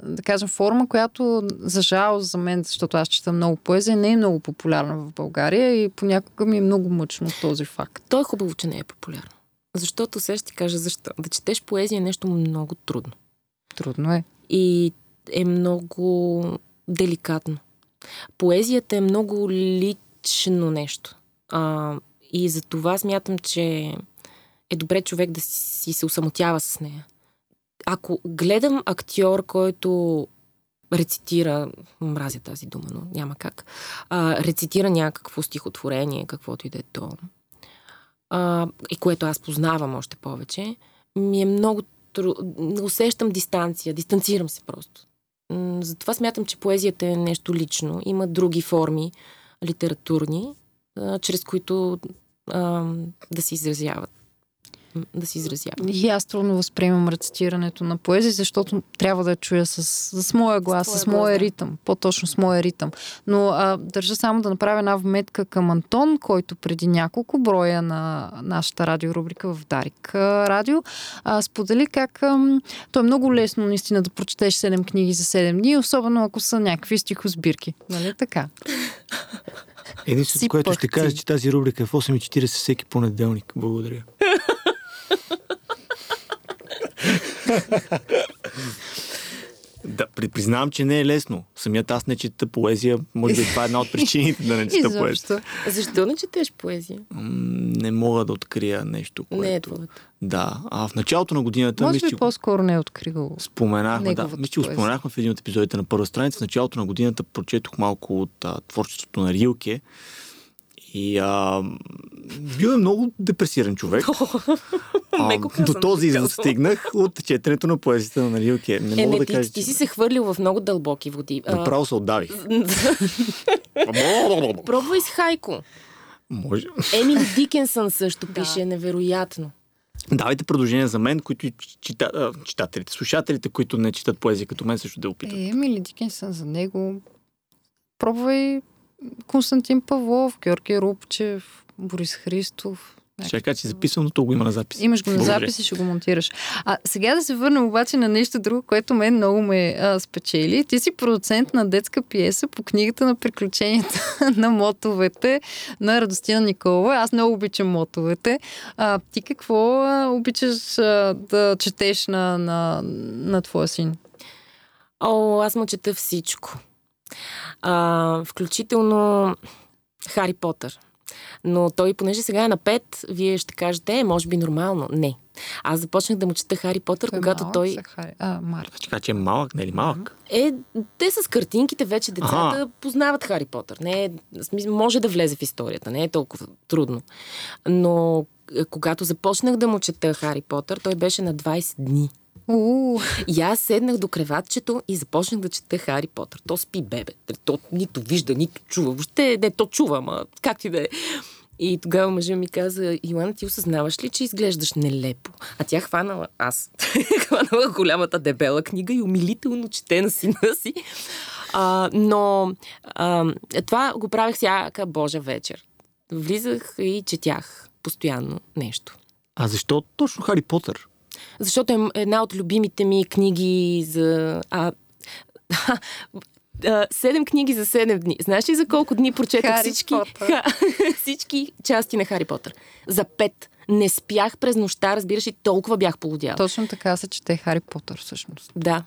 да кажем, форма, която за жал за мен, защото аз чета много поезия, не е много популярна в България и понякога ми е много мъчно този факт. То е хубаво, че не е популярно. Защото сега ще ти кажа защо. Да четеш поезия е нещо много трудно. Трудно е. И е много деликатно. Поезията е много лично нещо. А, и за това смятам, че е добре човек да си се усамотява с нея. Ако гледам актьор, който рецитира, мразя тази дума, но няма как, а, рецитира някакво стихотворение, каквото и да е то, а, и което аз познавам още повече, ми е много тру... усещам дистанция, дистанцирам се просто. Затова смятам, че поезията е нещо лично. Има други форми литературни, а, чрез които а, да се изразяват. Да си изразявам. И аз трудно възприемам рецитирането на поезия, защото трябва да я чуя с, с моя глас, с, с моя глас, да. ритъм, по-точно с моя ритъм. Но а, държа само да направя една вметка към Антон, който преди няколко броя на нашата радиорубрика в Дарик радио а, сподели как а, то е много лесно наистина да прочетеш 7 книги за 7 дни, особено ако са някакви стихосбирки. Нали така? Единственото, което ще кажа, че тази рубрика е в 8.40 всеки понеделник. Благодаря. Да, признавам, че не е лесно. Самият аз не чета поезия. Може би това е една от причините да не чета поезия. Защо не четеш поезия? Не мога да открия нещо, което... Не е твоето. Да. А в началото на годината... Може би по-скоро не е открил Споменахме, да. Мисля, че го споменахме в един от епизодите на първа страница. В началото на годината прочетох малко от а, творчеството на Рилке. И а, бил е много депресиран човек. *laughs* а, до този извод стигнах от четенето на поезията на Рилке. Не е, мога не, да ти, кажа, ти си се хвърлил в много дълбоки води. Направо се отдавих. *laughs* Пробвай с Хайко. Може. Емили *laughs* Дикенсън също пише невероятно. Давайте предложения за мен, които чита, читателите, слушателите, които не четат поезия като мен, също да опитат. Е, Емили Дикенсън за него. Пробвай Константин Павлов, Георги Рупчев, Борис Христов. Ще кажа, че записвам, но то го има на запис. Имаш го на запис и ще го монтираш. А сега да се върнем обаче на нещо друго, което мен много ме а, спечели. Ти си продуцент на детска пиеса по книгата на приключенията *laughs* на мотовете на Радостина Николова. Аз много обичам мотовете. А, ти какво а, обичаш а, да четеш на, на, на твоя син? О, аз му чета всичко. А, включително Хари Потър. Но той, понеже сега е на 5, вие ще кажете, е, може би нормално. Не. Аз започнах да му чета Хари Потър, той е когато малък, той... Хари... А, Марк. Значи, че е малък, не ли малък? Е, те с картинките вече децата ага. познават Хари Потър. Не може да влезе в историята, не е толкова трудно. Но е, когато започнах да му чета Хари Потър, той беше на 20 дни. Uh. И аз седнах до креватчето и започнах да чета Хари Потър. То спи бебе. То нито вижда, нито чува. Въобще не, то чува, ама как ти да е. И тогава мъжа ми каза, Йоанна, ти осъзнаваш ли, че изглеждаш нелепо? А тя хванала аз. *laughs* хванала голямата дебела книга и умилително чете на сина си. А, но а, това го правих всяка Божа вечер. Влизах и четях постоянно нещо. А защо точно Хари Потър? Защото е една от любимите ми книги за... А, Седем книги за седем дни. Знаеш ли за колко дни прочетох всички, ха, *laughs* всички части на Хари Потър? За пет. Не спях през нощта, разбираш, и толкова бях полудяла. Точно така се чете Хари Потър, всъщност. Да.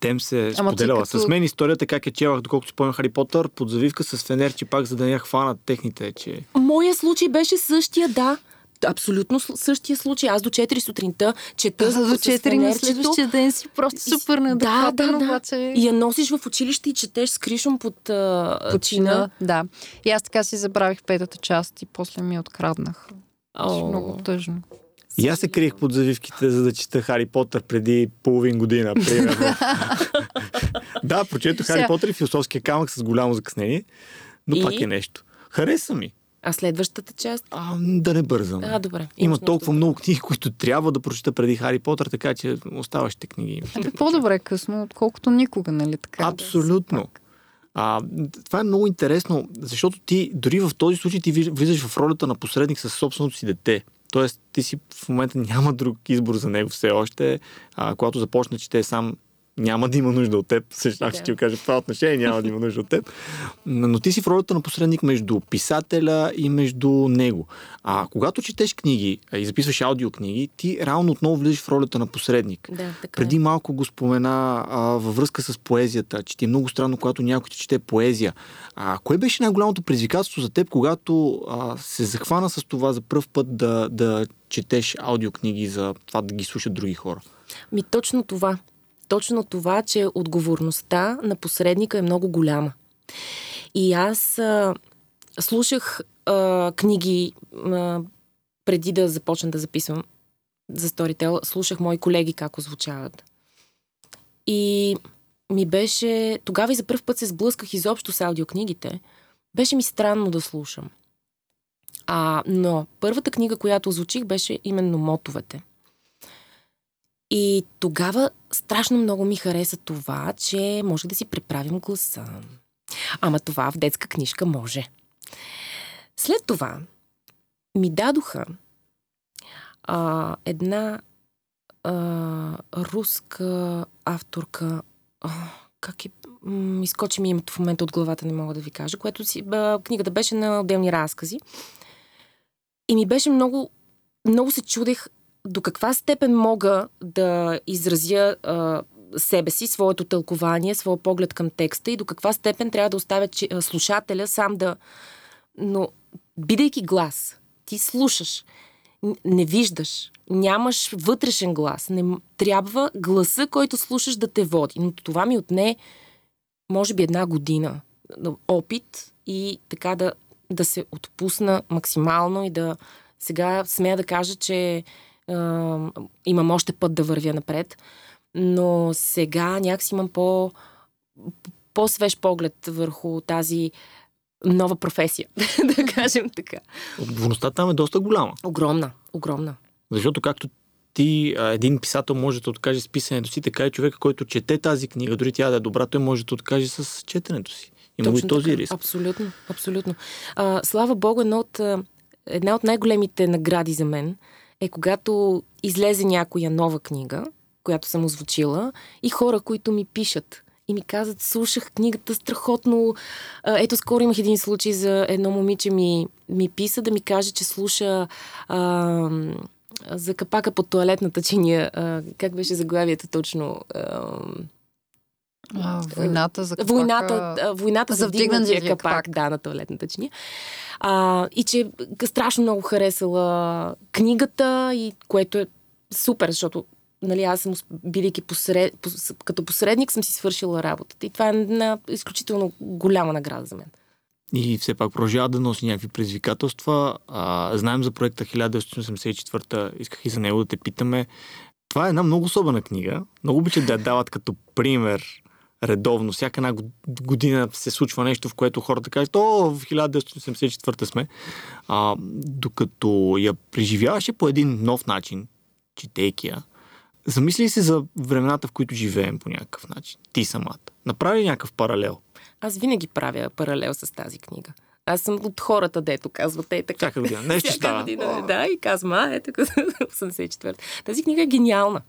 Тем се Ама споделяла. Като... С мен историята как е челах, доколкото си спомням Хари Потър, под завивка с фенерчи пак, за да не я хванат техните, че... Моя случай беше същия, да абсолютно същия случай. Аз до 4 сутринта чета а, до 4 на следващия ден си просто супер да, да, да. Обаче... И я носиш в училище и четеш с кришом под, под чина. Да. И аз така си забравих петата част и после ми откраднах. О. Много тъжно. И аз се криех под завивките, за да чета Хари Потър преди половин година, примерно. *laughs* да, прочетох Хари Потър и философския камък с голямо закъснение, но и... пак е нещо. Хареса ми. А следващата част? А, да не бързам. А, добре. Има толкова много книги, които трябва да прочета преди Хари Потър, така че оставащите книги. Е, по-добре късно, отколкото никога, нали така? Абсолютно. Да а, това е много интересно, защото ти дори в този случай ти влизаш в ролята на посредник със собственото си дете. Тоест, ти си в момента няма друг избор за него все още. А, когато започне, че те сам няма да има нужда от теб. Също да. ще ти кажа в това отношение, няма да има нужда от теб. Но ти си в ролята на посредник между писателя и между него. А когато четеш книги и записваш аудиокниги, ти реално отново влизаш в ролята на посредник. Да, така Преди е. малко го спомена а, във връзка с поезията, че ти е много странно, когато някой ти чете поезия. А кое беше най-голямото предизвикателство за теб, когато а, се захвана с това за първ път да, да четеш аудиокниги, за това да ги слушат други хора? Ми точно това точно това, че отговорността на посредника е много голяма. И аз а, слушах а, книги а, преди да започна да записвам за Storytel, слушах мои колеги как озвучават. И ми беше... Тогава и за първ път се сблъсках изобщо с аудиокнигите. Беше ми странно да слушам. А, но първата книга, която озвучих, беше именно Мотовете. И тогава страшно много ми хареса това, че може да си преправим гласа. Ама това в детска книжка може. След това ми дадоха а, една а, руска авторка. А, как е? М- изкочи ми името в момента от главата, не мога да ви кажа, което си, а, книгата беше на отделни разкази. И ми беше много, много се чудех до каква степен мога да изразя а, себе си, своето тълкование, своя поглед към текста и до каква степен трябва да оставя че, а, слушателя сам да... Но, бидейки глас, ти слушаш, не виждаш, нямаш вътрешен глас. Не, трябва гласа, който слушаш да те води. Но това ми отне, може би, една година опит и така да, да се отпусна максимално и да сега смея да кажа, че е, имам още път да вървя напред, но сега някакси имам по, по-свеж поглед върху тази нова професия, *laughs* да кажем така. Отговорността там е доста голяма. Огромна, огромна. Защото както ти, един писател може да откаже с писането си, така и човека, който чете тази книга, дори тя да е добра, той може да откаже с четенето си. Има Точно и този така. риск. Абсолютно, абсолютно. А, слава Богу, една от, една от най-големите награди за мен е когато излезе някоя нова книга, която съм озвучила, и хора, които ми пишат и ми казват, слушах книгата страхотно. Ето, скоро имах един случай за едно момиче ми, ми писа да ми каже, че слуша а, за капака под туалетната чиния. А, как беше заглавието точно? А, а, войната за капака... Войната, войната за вдигнатия капак, капак, да, на туалетната чиния. А, и че страшно много харесала книгата, и което е супер, защото нали, аз съм, бидейки посред, пос, като посредник, съм си свършила работата. И това е една изключително голяма награда за мен. И все пак продължава да носи някакви предизвикателства. А, знаем за проекта 1984, исках и за него да те питаме. Това е една много особена книга. Много обичат да я дават като пример редовно. Всяка една година се случва нещо, в което хората кажат, о, в 1984 сме. А, докато я преживяваше по един нов начин, четейки я, Замисли се за времената, в които живеем по някакъв начин. Ти самата. Направи някакъв паралел. Аз винаги правя паралел с тази книга. Аз съм от хората, дето казват, е така. Всяка година. Нещо става. Година, да, и казвам, а, е така, 84 Тази книга е гениална.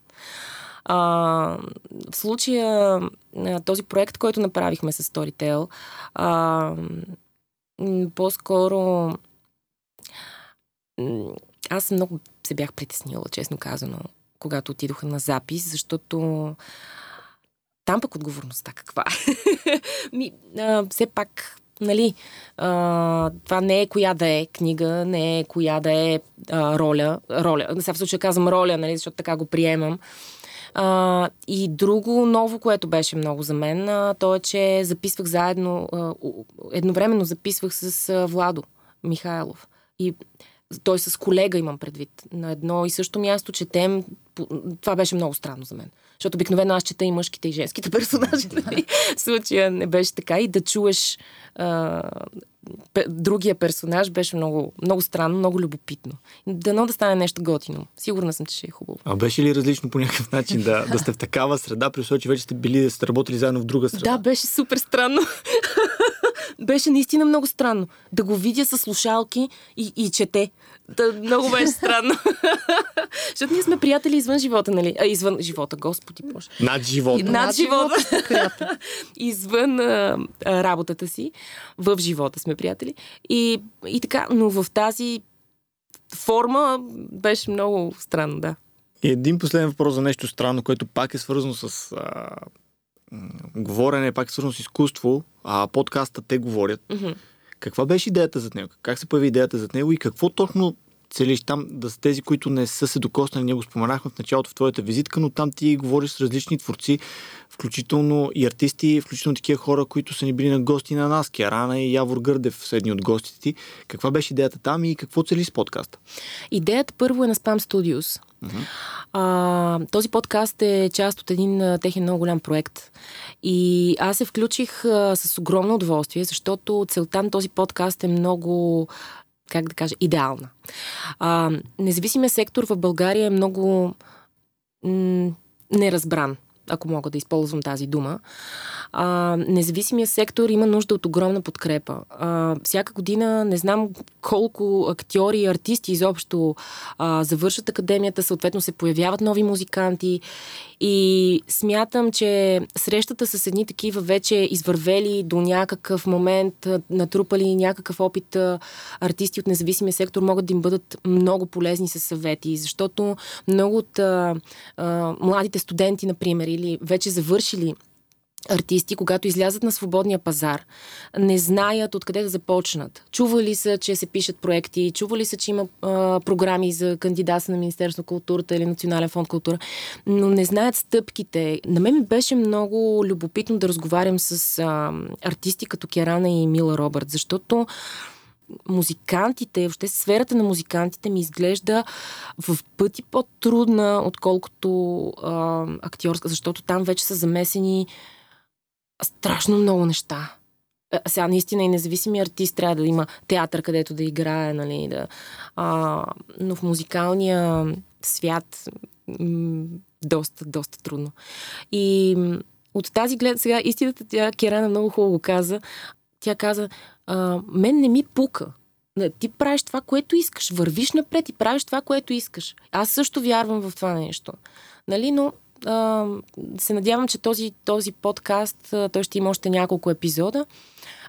А, в случая този проект, който направихме с Storytel, а, по-скоро аз много се бях притеснила, честно казано, когато отидоха на запис, защото там пък отговорността каква *laughs* е. Все пак, нали, а, това не е коя да е книга, не е коя да е а, роля. роля. Сега в случая казвам роля, нали, защото така го приемам. А, и друго ново, което беше много за мен, а, то е, че записвах заедно, а, едновременно записвах с а, Владо Михайлов. И той с колега имам предвид, на едно и също място четем. Това беше много странно за мен. Защото обикновено аз чета и мъжките и женските *laughs* персонажи. Нали? В случая не беше така. И да чуеш а, другия персонаж беше много, много странно, много любопитно. Дано да стане нещо готино. Сигурна съм, че ще е хубаво. А беше ли различно по някакъв начин да, да сте в такава среда, при че вече сте били да сте работили заедно в друга среда? Да, беше супер странно. Беше наистина много странно. Да го видя с слушалки и, и чете. Да, много беше странно. *laughs* Защото ние сме приятели извън живота, нали? А, извън живота, господи боже. Над живота. Над, над живота. *laughs* извън а, а, работата си. В живота сме приятели. И, и така, но в тази форма беше много странно, да. И един последен въпрос за нещо странно, което пак е свързано с а, говорене, пак е свързано с изкуство, а подкаста те говорят. Mm-hmm. Каква беше идеята за него? Как се появи идеята за него и какво точно целиш там да са тези, които не са се докоснали, ние го споменахме в началото в твоята визитка, но там ти говориш с различни творци, включително и артисти, включително такива хора, които са ни били на гости на нас, Керана и Явор Гърдев, седни от гостите ти. Каква беше идеята там и какво цели с подкаста? Идеята първо е на Spam Studios. Uh-huh. А, този подкаст е част от един а, техен много голям проект. И аз се включих а, с огромно удоволствие, защото целта на този подкаст е много как да кажа, идеална. А, независимия сектор в България е много м- неразбран ако мога да използвам тази дума. А, независимия сектор има нужда от огромна подкрепа. А, всяка година не знам колко актьори и артисти изобщо а, завършат академията, съответно се появяват нови музиканти и смятам, че срещата с едни такива вече извървели до някакъв момент, натрупали някакъв опит артисти от независимия сектор могат да им бъдат много полезни със съвети, защото много от а, а, младите студенти, например, или вече завършили артисти, когато излязат на свободния пазар, не знаят откъде да започнат. Чували са, че се пишат проекти, чували са, че има а, програми за кандидата на Министерство на културата или Национален фонд култура, но не знаят стъпките. На мен ми беше много любопитно да разговарям с а, артисти като Керана и Мила Робърт, защото музикантите, въобще сферата на музикантите ми изглежда в пъти по-трудна, отколкото а, актьорска, защото там вече са замесени страшно много неща. А, сега наистина и независими артист трябва да има театър, където да играе, нали, да, а, но в музикалния свят м- доста, доста трудно. И от тази глед, сега истината, тя Керана много хубаво каза, тя каза, а, мен не ми пука. Ти правиш това, което искаш. Вървиш напред и правиш това, което искаш. Аз също вярвам в това нещо. Нали, но а, се надявам, че този, този подкаст, а, той ще има още няколко епизода,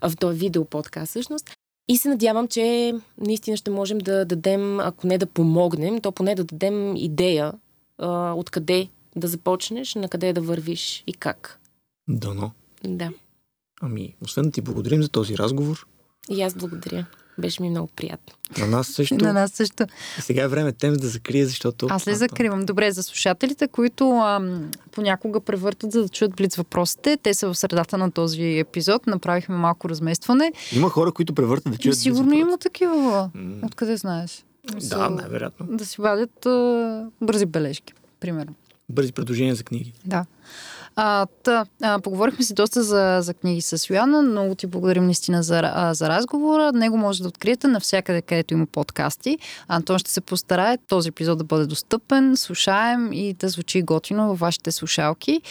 в този видео подкаст всъщност. И се надявам, че наистина ще можем да дадем, ако не да помогнем, то поне да дадем идея а, откъде да започнеш, на къде да вървиш и как. Дано. Да. Ами, освен да ти благодарим за този разговор. И аз благодаря. Беше ми много приятно. На нас също. На нас също. И сега е време тем да закрие, защото... Аз ли закривам? Добре, за слушателите, които ам, понякога превъртат за да чуят блиц въпросите, те са в средата на този епизод. Направихме малко разместване. Има хора, които превъртат да чуят Сигурно има такива. Откъде знаеш? Да, най-вероятно. Да си вадят а, бързи бележки, примерно. Бързи предложения за книги. Да. А, та, а, поговорихме си доста за, за книги с Йоанна. Много ти благодарим наистина за, а, за разговора. Него може да откриете навсякъде, където има подкасти. Антон ще се постарае този епизод да бъде достъпен, слушаем и да звучи готино във вашите слушалки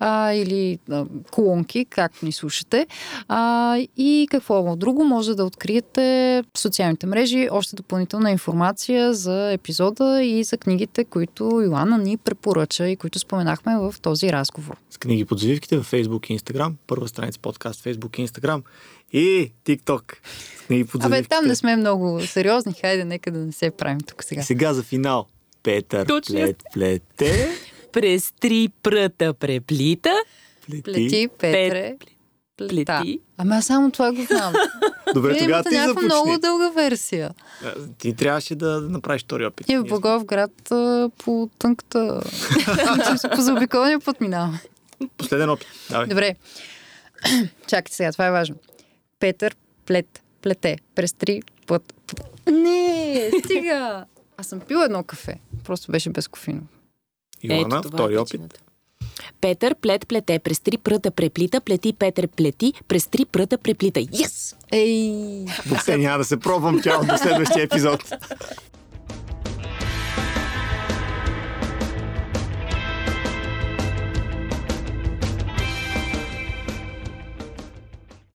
а, или а, колонки, както ни слушате. А, и какво друго може да откриете в социалните мрежи още допълнителна информация за епизода и за книгите, които Йоанна ни препоръча и които споменахме в този разговор с книги под завивките в Facebook и Instagram. Първа страница подкаст Facebook и Instagram. И TikTok. С книги под Абе, там не сме много сериозни. Хайде, нека да не се правим тук сега. И сега за финал. Петър Точно. плет, плете. През три пръта преплита. Плети. Плети, Петре. Плета. Плети. Ами аз само това го знам. *laughs* Добре, Вие тогава имате ти някаква започни. много дълга версия. А, Ти трябваше да направиш втори опит. И в Ние Благоевград а, по тънката... *laughs* по заобиколния път минаваме. Последен опит. Давай. Добре. *clears throat* Чакайте сега, това е важно. Петър плет, плете, през три път. Не, стига! Аз съм пила едно кафе. Просто беше без кофеин. Йоана, е втори опит. Петър плет плете, през три пръта преплита, плети Петър плети, през три пръта преплита. Yes! Ей! Въобще няма да се пробвам. Чао, до следващия епизод.